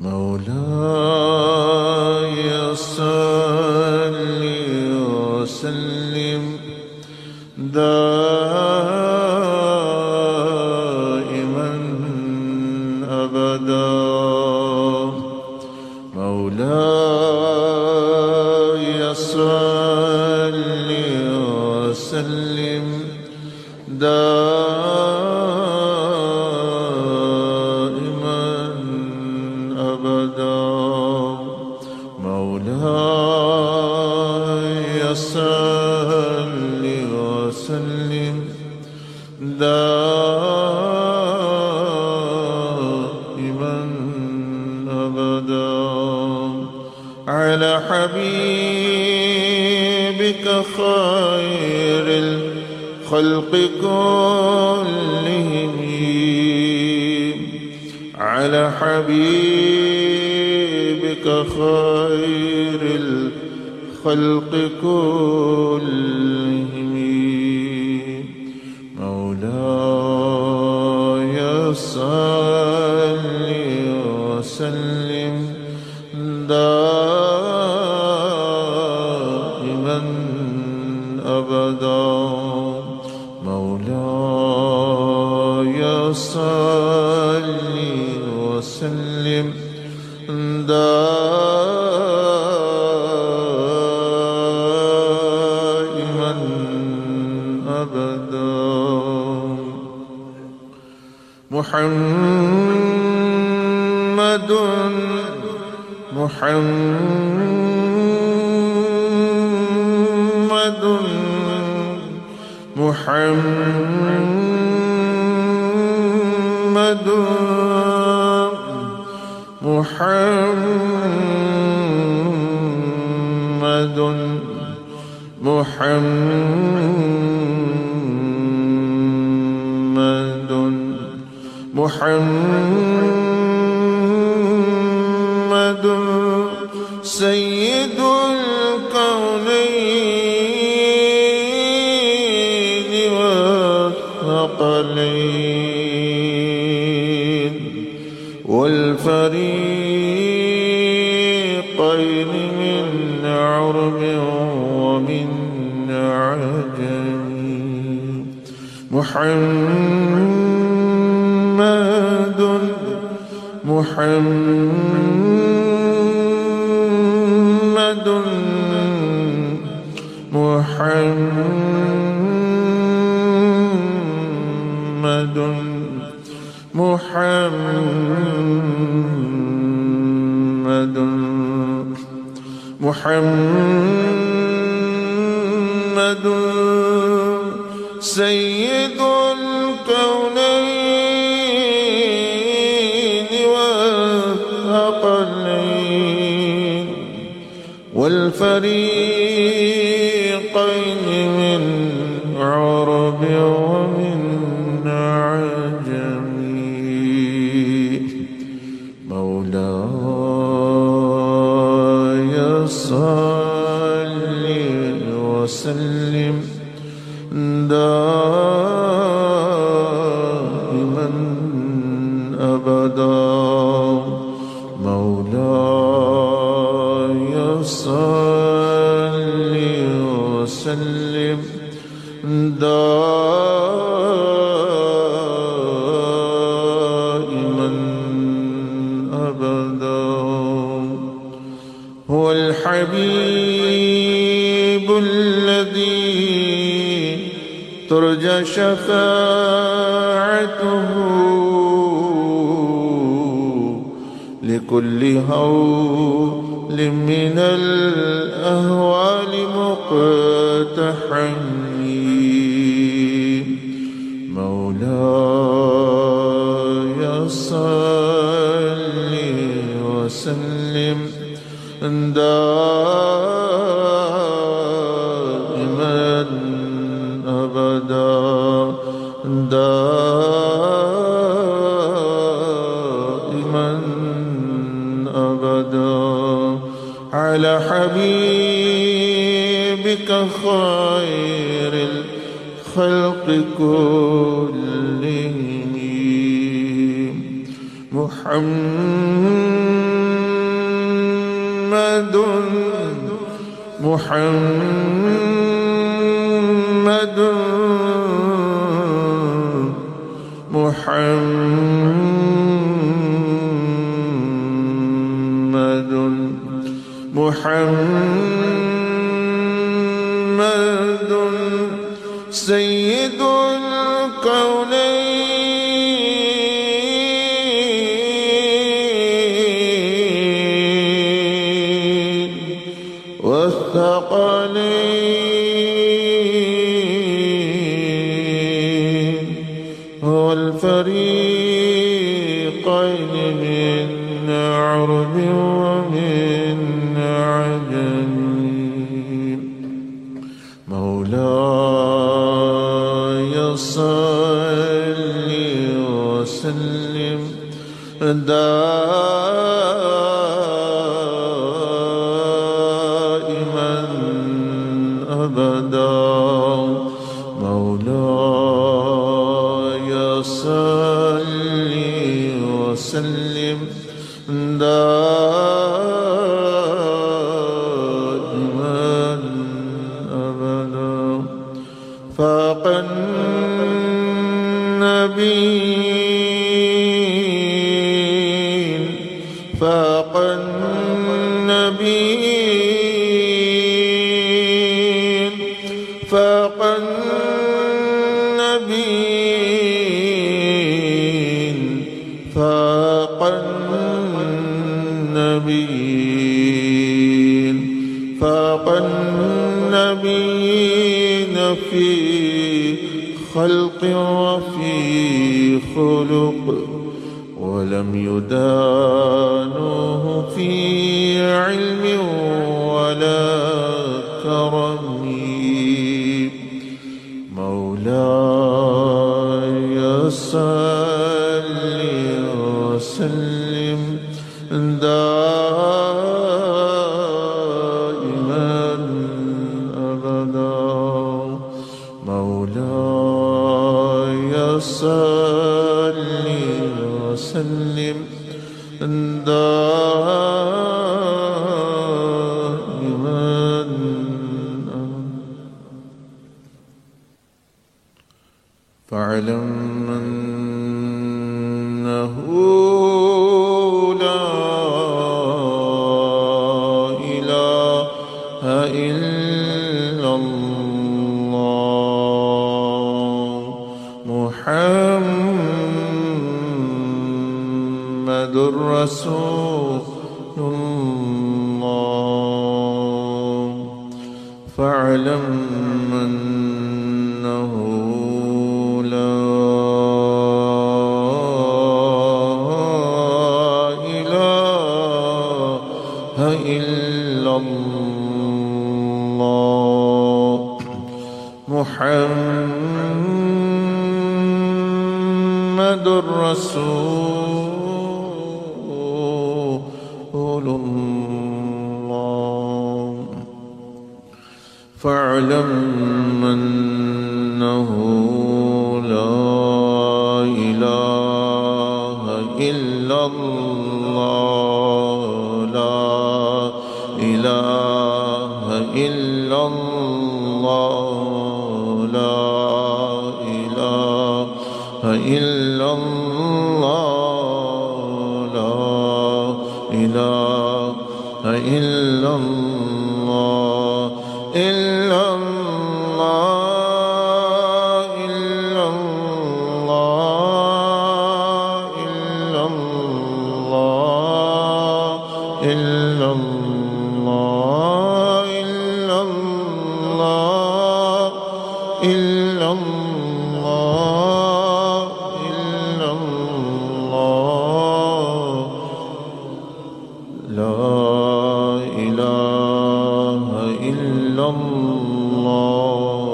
مولاي على حبيبك خير الخلق كلهم. على حبيبك خير الخلق كلهم. مولاي صل مولاي صل وسلم دائما ابدا. محمد محمد محمد. والثقلين والفريقين من عرب ومن عجم. محمد والفريقين من عرب ومن عجم مولاي صل وسلم. الحبيب الذي ترجى شفاعته لكل هول من الأهوال مقتحم مولاي صل وسلم. على حبيبك خير الخلق كلهم. محمد محمد محمد. محمد سيد الكونين والثقلين هو الفريقين من عرب ومن دائما ابدا. مولاي صل وسلم. دائما ابدا. فاق النبيين خلق وفي خلق ولم يدانوه في علم ولا كرم. مولاي صل وسلم. دائما رسول الله. فاعلم أنه لا إله إلا الله. محمد رسول فاعلم أنه لا إله إلا الله لا إله إلا الله لا إله إلا الله لا إله إلا الله.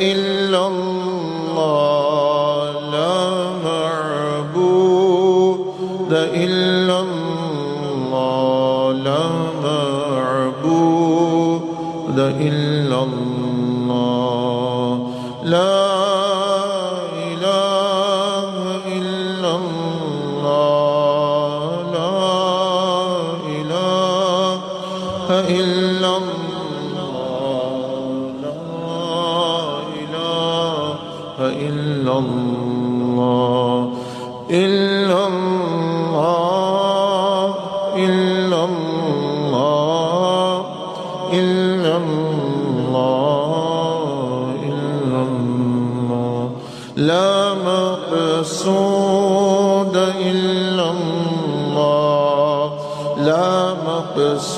إلا الله لا معبود إلا الله لا معبود إلا الله لا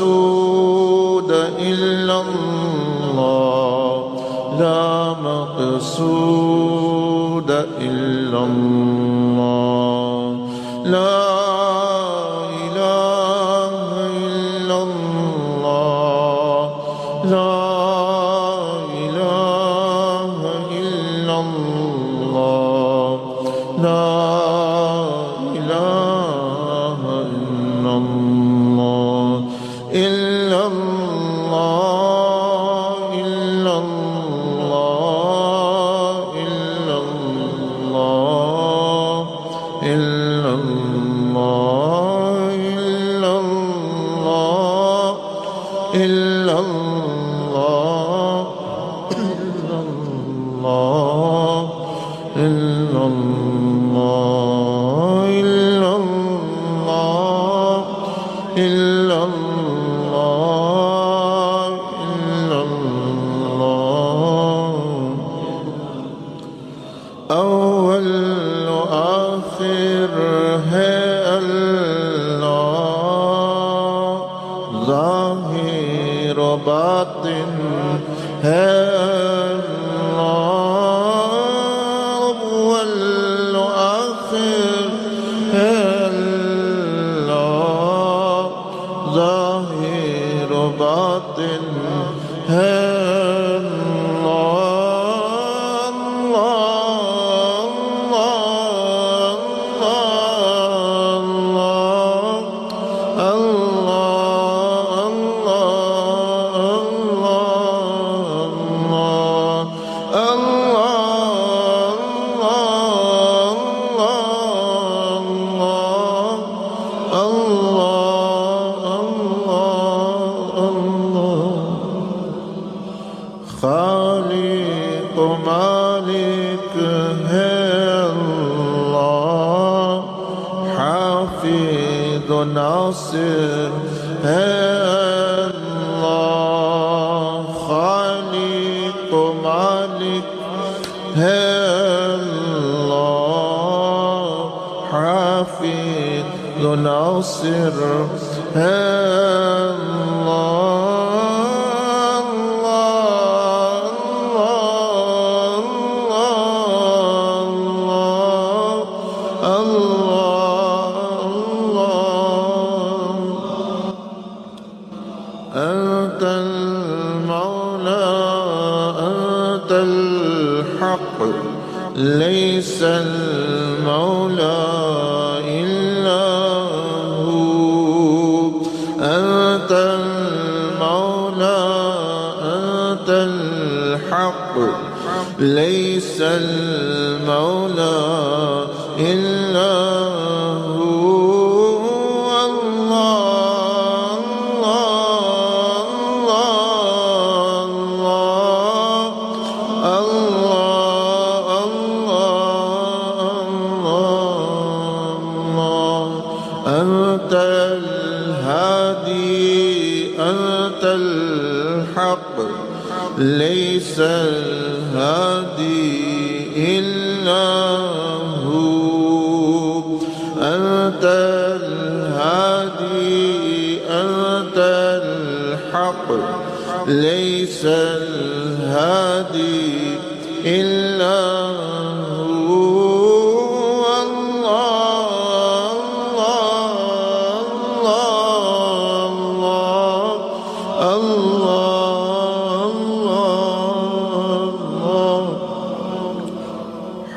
مقصود إلا الله. لا مقصود إلا الله. لا الهادي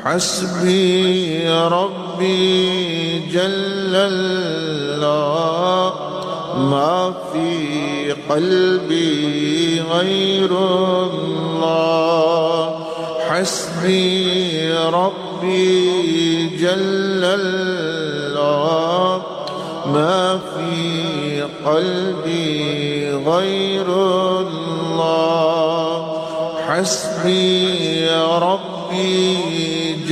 حسبي ربي جل الله. ما في قلبي غير الله. حسبي ربي جل الله. ما في قلبي غير الله. حسبي ربي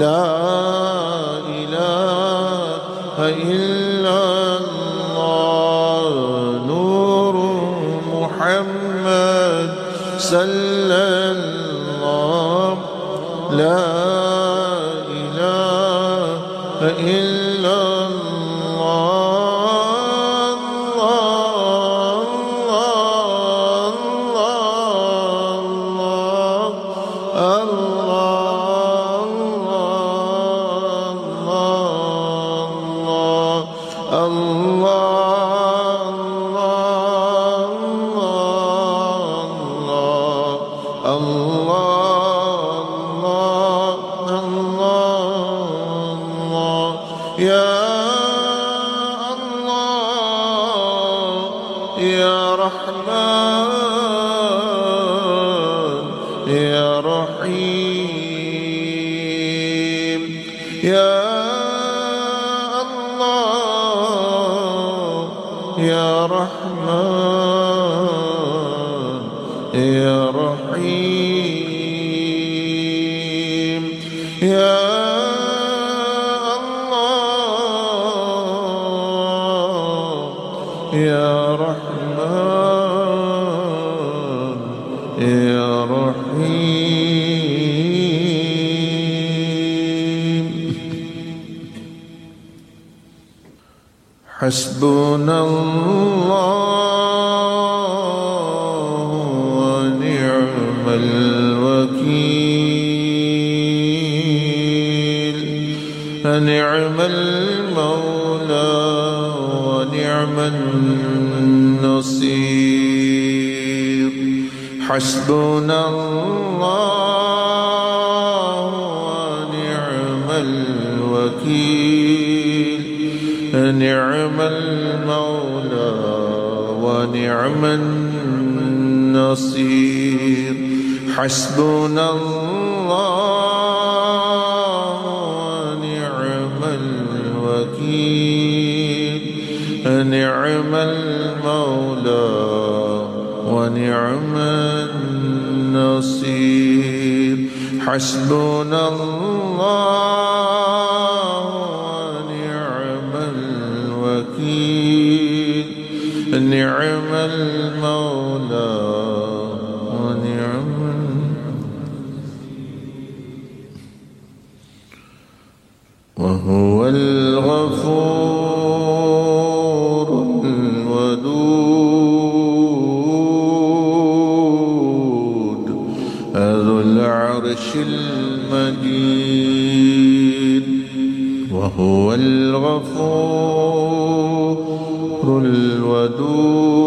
Allah الله حسبنا الله ونعم الوكيل. فنعم المولى ونعم النصير حسبنا الله ونعم الوكيل. نعم المولى ونعم النصير. حسبنا الله ونعم الوكيل. نعم المولى ونعم النصير. حسبنا الله نعم المولى ونعم وهو الغفور العرش المجيد وهو الغفور الودود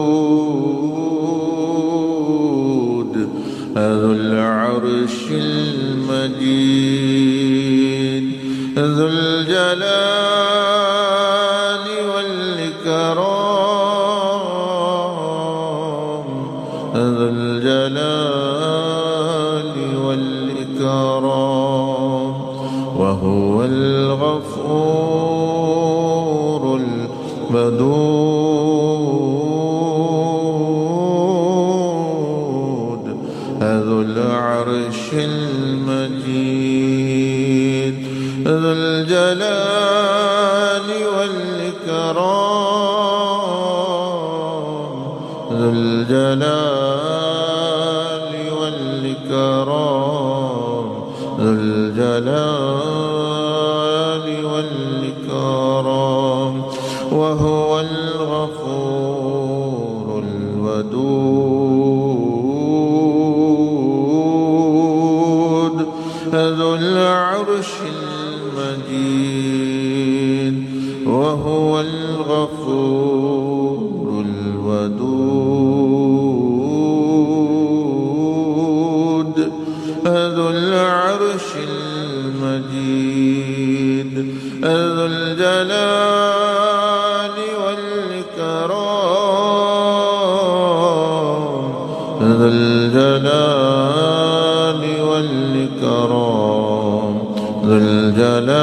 ذو العرش المجيد ذو الجلال والإكرام. ذو الجلال والإكرام. ذو الجلال الغفور الودود ذو العرش المجيد ذو الجلال والإكرام ذو الجلال والإكرام ذو الجلال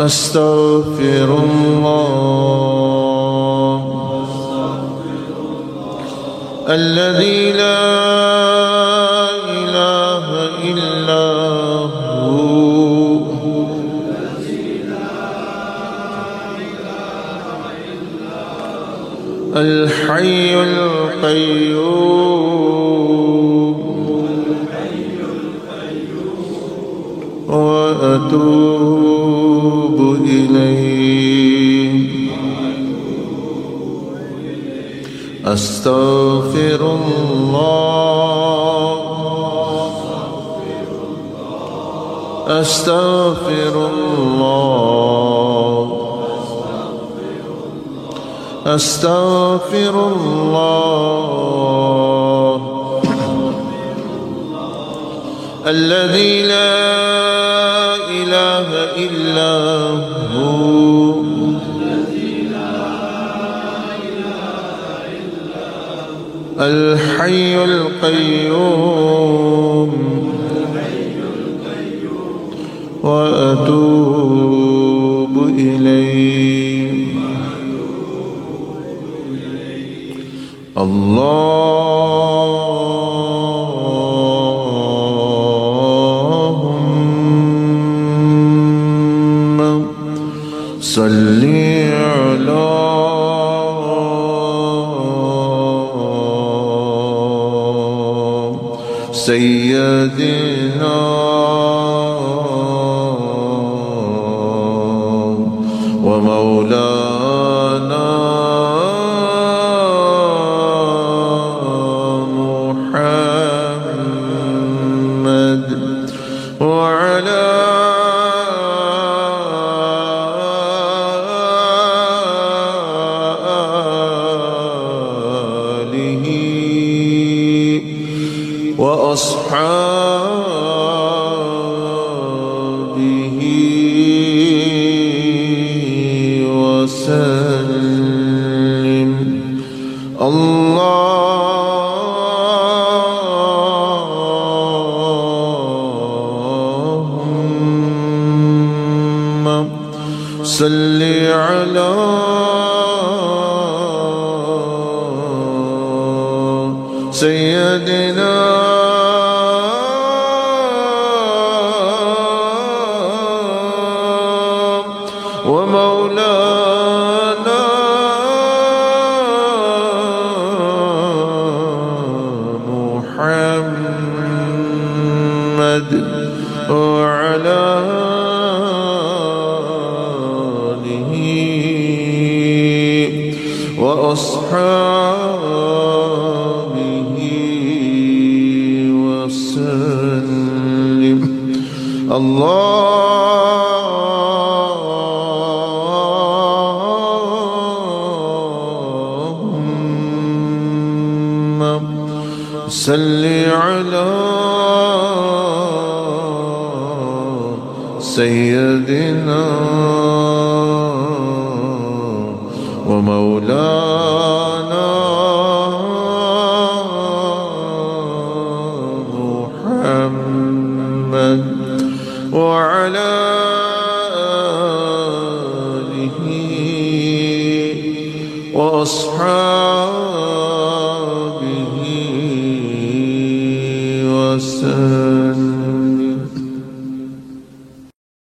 أستغفر الله. الذي لا إله إلا هو. الحي القيوم. أستغفر الله. أستغفر الله. أستغفر الله. الذي لا إله إلا هو. الحي القيوم. وأتوب إليه. اللهم سيدنا صل اللهم صل على